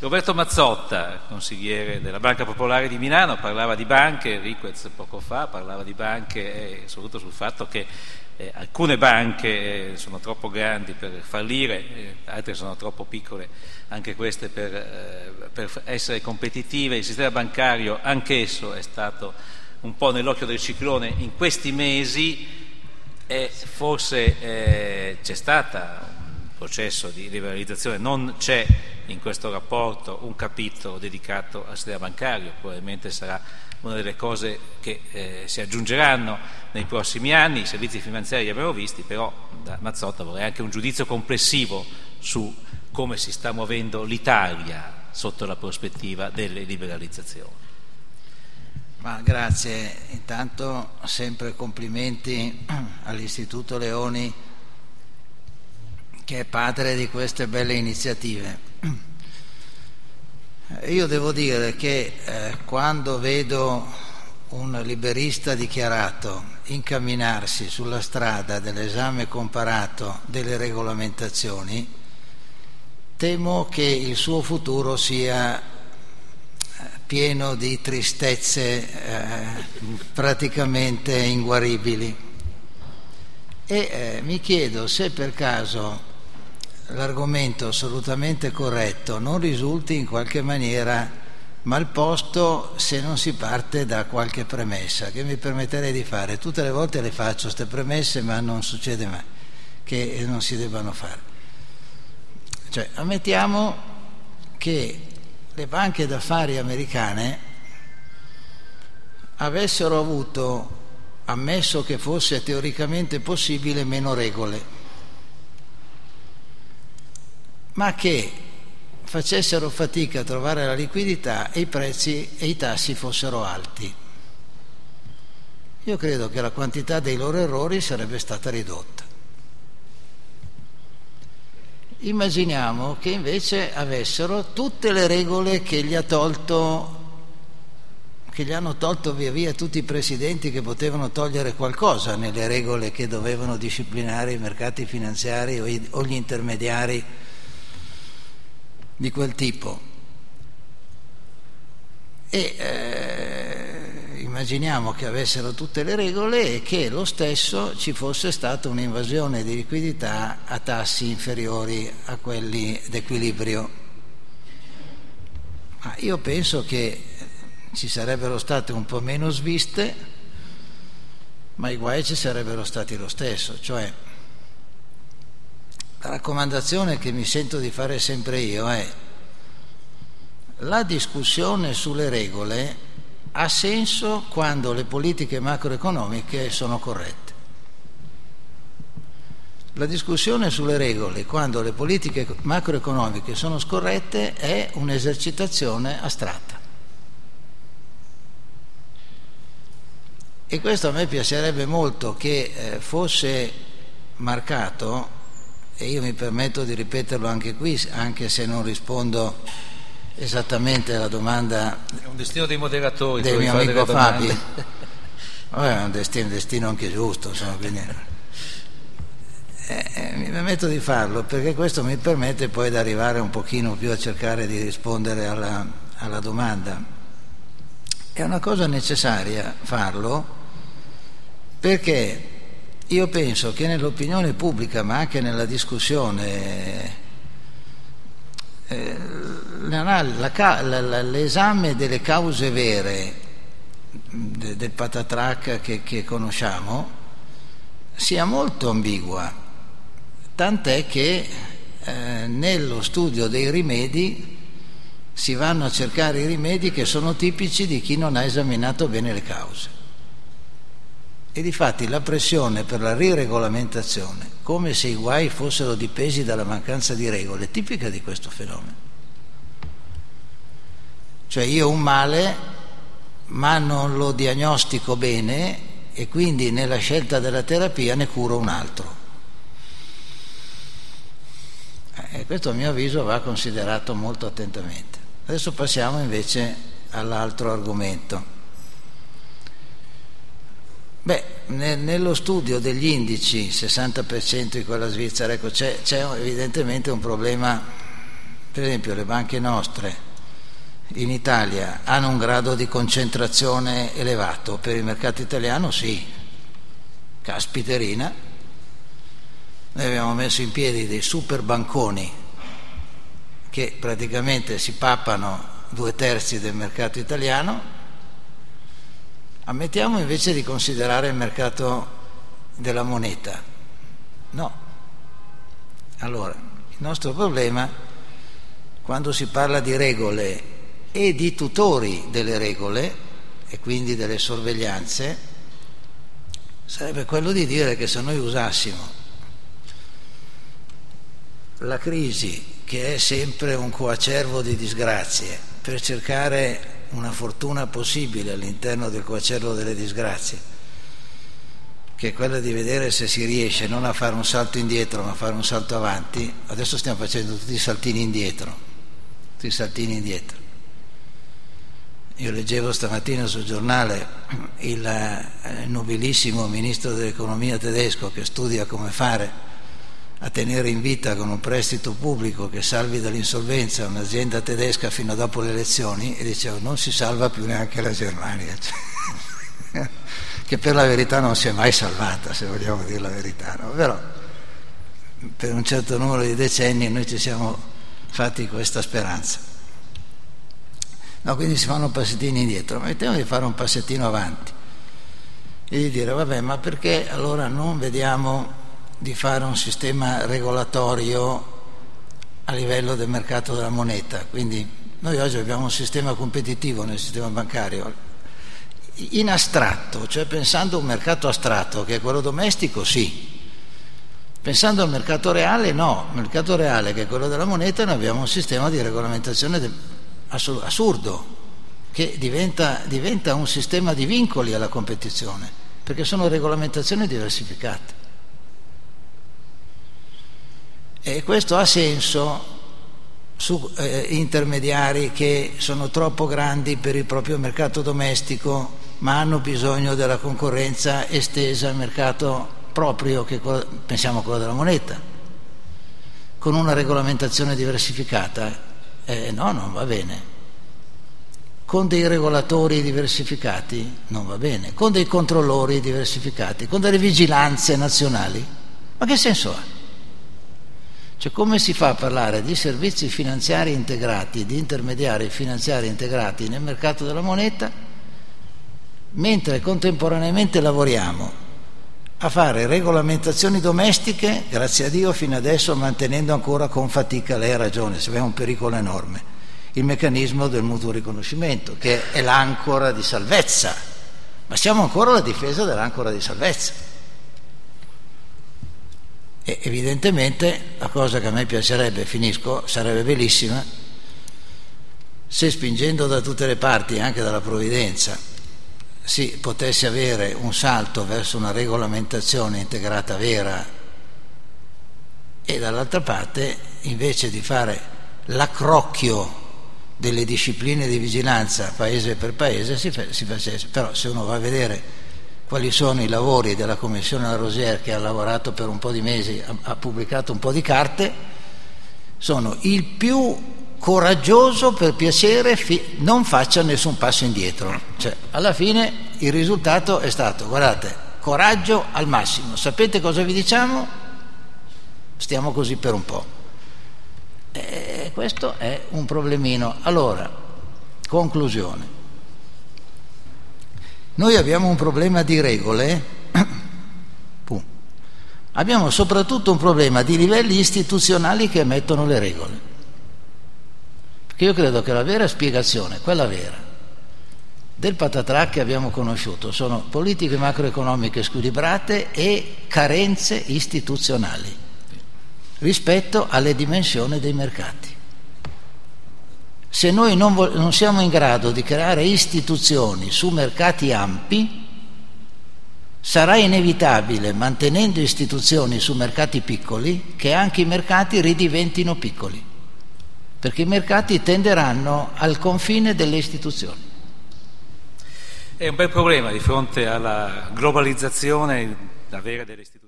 Roberto Mazzotta, consigliere della Banca Popolare di Milano, parlava di banche, Riquez poco fa parlava di banche e soprattutto sul fatto che eh, alcune banche eh, sono troppo grandi per fallire, eh, altre sono troppo piccole anche queste per, eh, per essere competitive. Il sistema bancario anch'esso è stato un po' nell'occhio del ciclone in questi mesi e forse eh, c'è stato un processo di liberalizzazione, non c'è in questo rapporto un capitolo dedicato al sistema bancario, probabilmente sarà una delle cose che eh, si aggiungeranno nei prossimi anni, i servizi finanziari li abbiamo visti, però da Mazzotta vorrei anche un giudizio complessivo su come si sta muovendo l'Italia sotto la prospettiva delle liberalizzazioni. Ma grazie, intanto sempre complimenti all'Istituto Leoni che è padre di queste belle iniziative. Io devo dire che eh, quando vedo un liberista dichiarato incamminarsi sulla strada dell'esame comparato delle regolamentazioni, temo che il suo futuro sia eh, pieno di tristezze eh, praticamente inguaribili. E eh, mi chiedo se per caso l'argomento assolutamente corretto non risulti in qualche maniera mal posto se non si parte da qualche premessa che mi permetterei di fare. Tutte le volte le faccio queste premesse ma non succede mai che non si debbano fare. Cioè, ammettiamo che le banche d'affari americane avessero avuto, ammesso che fosse teoricamente possibile, meno regole ma che facessero fatica a trovare la liquidità e i prezzi e i tassi fossero alti. Io credo che la quantità dei loro errori sarebbe stata ridotta. Immaginiamo che invece avessero tutte le regole che gli, tolto, che gli hanno tolto via via tutti i presidenti che potevano togliere qualcosa nelle regole che dovevano disciplinare i mercati finanziari o gli intermediari di quel tipo. E eh, immaginiamo che avessero tutte le regole e che lo stesso ci fosse stata un'invasione di liquidità a tassi inferiori a quelli d'equilibrio. Ma io penso che ci sarebbero state un po' meno sviste, ma i guai ci sarebbero stati lo stesso, cioè raccomandazione che mi sento di fare sempre io è la discussione sulle regole ha senso quando le politiche macroeconomiche sono corrette. La discussione sulle regole quando le politiche macroeconomiche sono scorrette è un'esercitazione astratta. E questo a me piacerebbe molto che eh, fosse marcato e io mi permetto di ripeterlo anche qui, anche se non rispondo esattamente alla domanda è un destino dei moderatori del mio amico Fabi. È un destino, destino anche giusto, insomma, quindi... eh, eh, mi permetto di farlo perché questo mi permette poi di arrivare un pochino più a cercare di rispondere alla, alla domanda. È una cosa necessaria farlo perché io penso che nell'opinione pubblica, ma anche nella discussione, eh, l'esame delle cause vere del patatrac che, che conosciamo sia molto ambigua, tant'è che eh, nello studio dei rimedi si vanno a cercare i rimedi che sono tipici di chi non ha esaminato bene le cause. E difatti la pressione per la riregolamentazione, come se i guai fossero dipesi dalla mancanza di regole, è tipica di questo fenomeno. Cioè io ho un male, ma non lo diagnostico bene e quindi nella scelta della terapia ne curo un altro. E eh, questo a mio avviso va considerato molto attentamente. Adesso passiamo invece all'altro argomento. Beh, ne, nello studio degli indici, 60% di quella svizzera, ecco, c'è, c'è, evidentemente un problema. Per esempio le banche nostre in Italia hanno un grado di concentrazione elevato, per il mercato italiano sì, caspiterina, noi abbiamo messo in piedi dei super banconi che praticamente si pappano due terzi del mercato italiano, ammettiamo invece di considerare il mercato della moneta. No. Allora, il nostro problema, quando si parla di regole e di tutori delle regole e quindi delle sorveglianze sarebbe quello di dire che se noi usassimo la crisi che è sempre un coacervo di disgrazie per cercare una fortuna possibile all'interno del coacervo delle disgrazie che è quella di vedere se si riesce non a fare un salto indietro ma a fare un salto avanti. Adesso stiamo facendo tutti i saltini indietro tutti i saltini indietro. Io leggevo stamattina sul giornale il eh, nobilissimo ministro dell'economia tedesco che studia come fare a tenere in vita con un prestito pubblico che salvi dall'insolvenza un'azienda tedesca fino a dopo le elezioni e diceva non si salva più neanche la Germania, che per la verità non si è mai salvata, se vogliamo dire la verità, no? però per un certo numero di decenni noi ci siamo fatti questa speranza. No, quindi si fanno passettini indietro, ma mettiamo di fare un passettino avanti e di dire vabbè ma perché allora non vediamo di fare un sistema regolatorio a livello del mercato della moneta, quindi noi oggi abbiamo un sistema competitivo nel sistema bancario in astratto, cioè pensando a un mercato astratto che è quello domestico sì, pensando al mercato reale no, il mercato reale che è quello della moneta noi abbiamo un sistema di regolamentazione assurdo che diventa, diventa un sistema di vincoli alla competizione, perché sono regolamentazioni diversificate. E questo ha senso su eh, intermediari che sono troppo grandi per il proprio mercato domestico, ma hanno bisogno della concorrenza estesa al mercato proprio, che pensiamo a quello della moneta, con una regolamentazione diversificata eh, no, non va bene. Con dei regolatori diversificati non va bene, con dei controllori diversificati, con delle vigilanze nazionali. Ma che senso ha? Cioè come si fa a parlare di servizi finanziari integrati, di intermediari finanziari integrati nel mercato della moneta, mentre contemporaneamente lavoriamo a fare regolamentazioni domestiche, grazie a Dio fino adesso mantenendo ancora con fatica, lei ha ragione, se abbiamo un pericolo enorme, il meccanismo del mutuo riconoscimento, che è l'ancora di salvezza, ma siamo ancora alla difesa dell'ancora di salvezza. E evidentemente la cosa che a me piacerebbe, finisco, sarebbe bellissima se spingendo da tutte le parti, anche dalla provvidenza, si potesse avere un salto verso una regolamentazione integrata vera e dall'altra parte invece di fare l'accrocchio delle discipline di vigilanza paese per paese si, si facesse. Però se uno va a vedere quali sono i lavori della commissione La Rosière che ha lavorato per un po' di mesi ha pubblicato un po' di carte sono il più coraggioso per piacere fi- non faccia nessun passo indietro. Cioè, alla fine il risultato è stato guardate coraggio al massimo. Sapete cosa vi diciamo? stiamo così per un po' e questo è un problemino. Allora conclusione noi abbiamo un problema di regole abbiamo soprattutto un problema di livelli istituzionali che emettono le regole perché io credo che la vera spiegazione, quella vera, del patatrac che abbiamo conosciuto sono politiche macroeconomiche squilibrate e carenze istituzionali rispetto alle dimensioni dei mercati. Se noi non, vo- non siamo in grado di creare istituzioni su mercati ampi, sarà inevitabile, mantenendo istituzioni su mercati piccoli, che anche i mercati ridiventino piccoli perché i mercati tenderanno al confine delle istituzioni. È un bel problema di fronte alla globalizzazione, la vera delle istituzioni.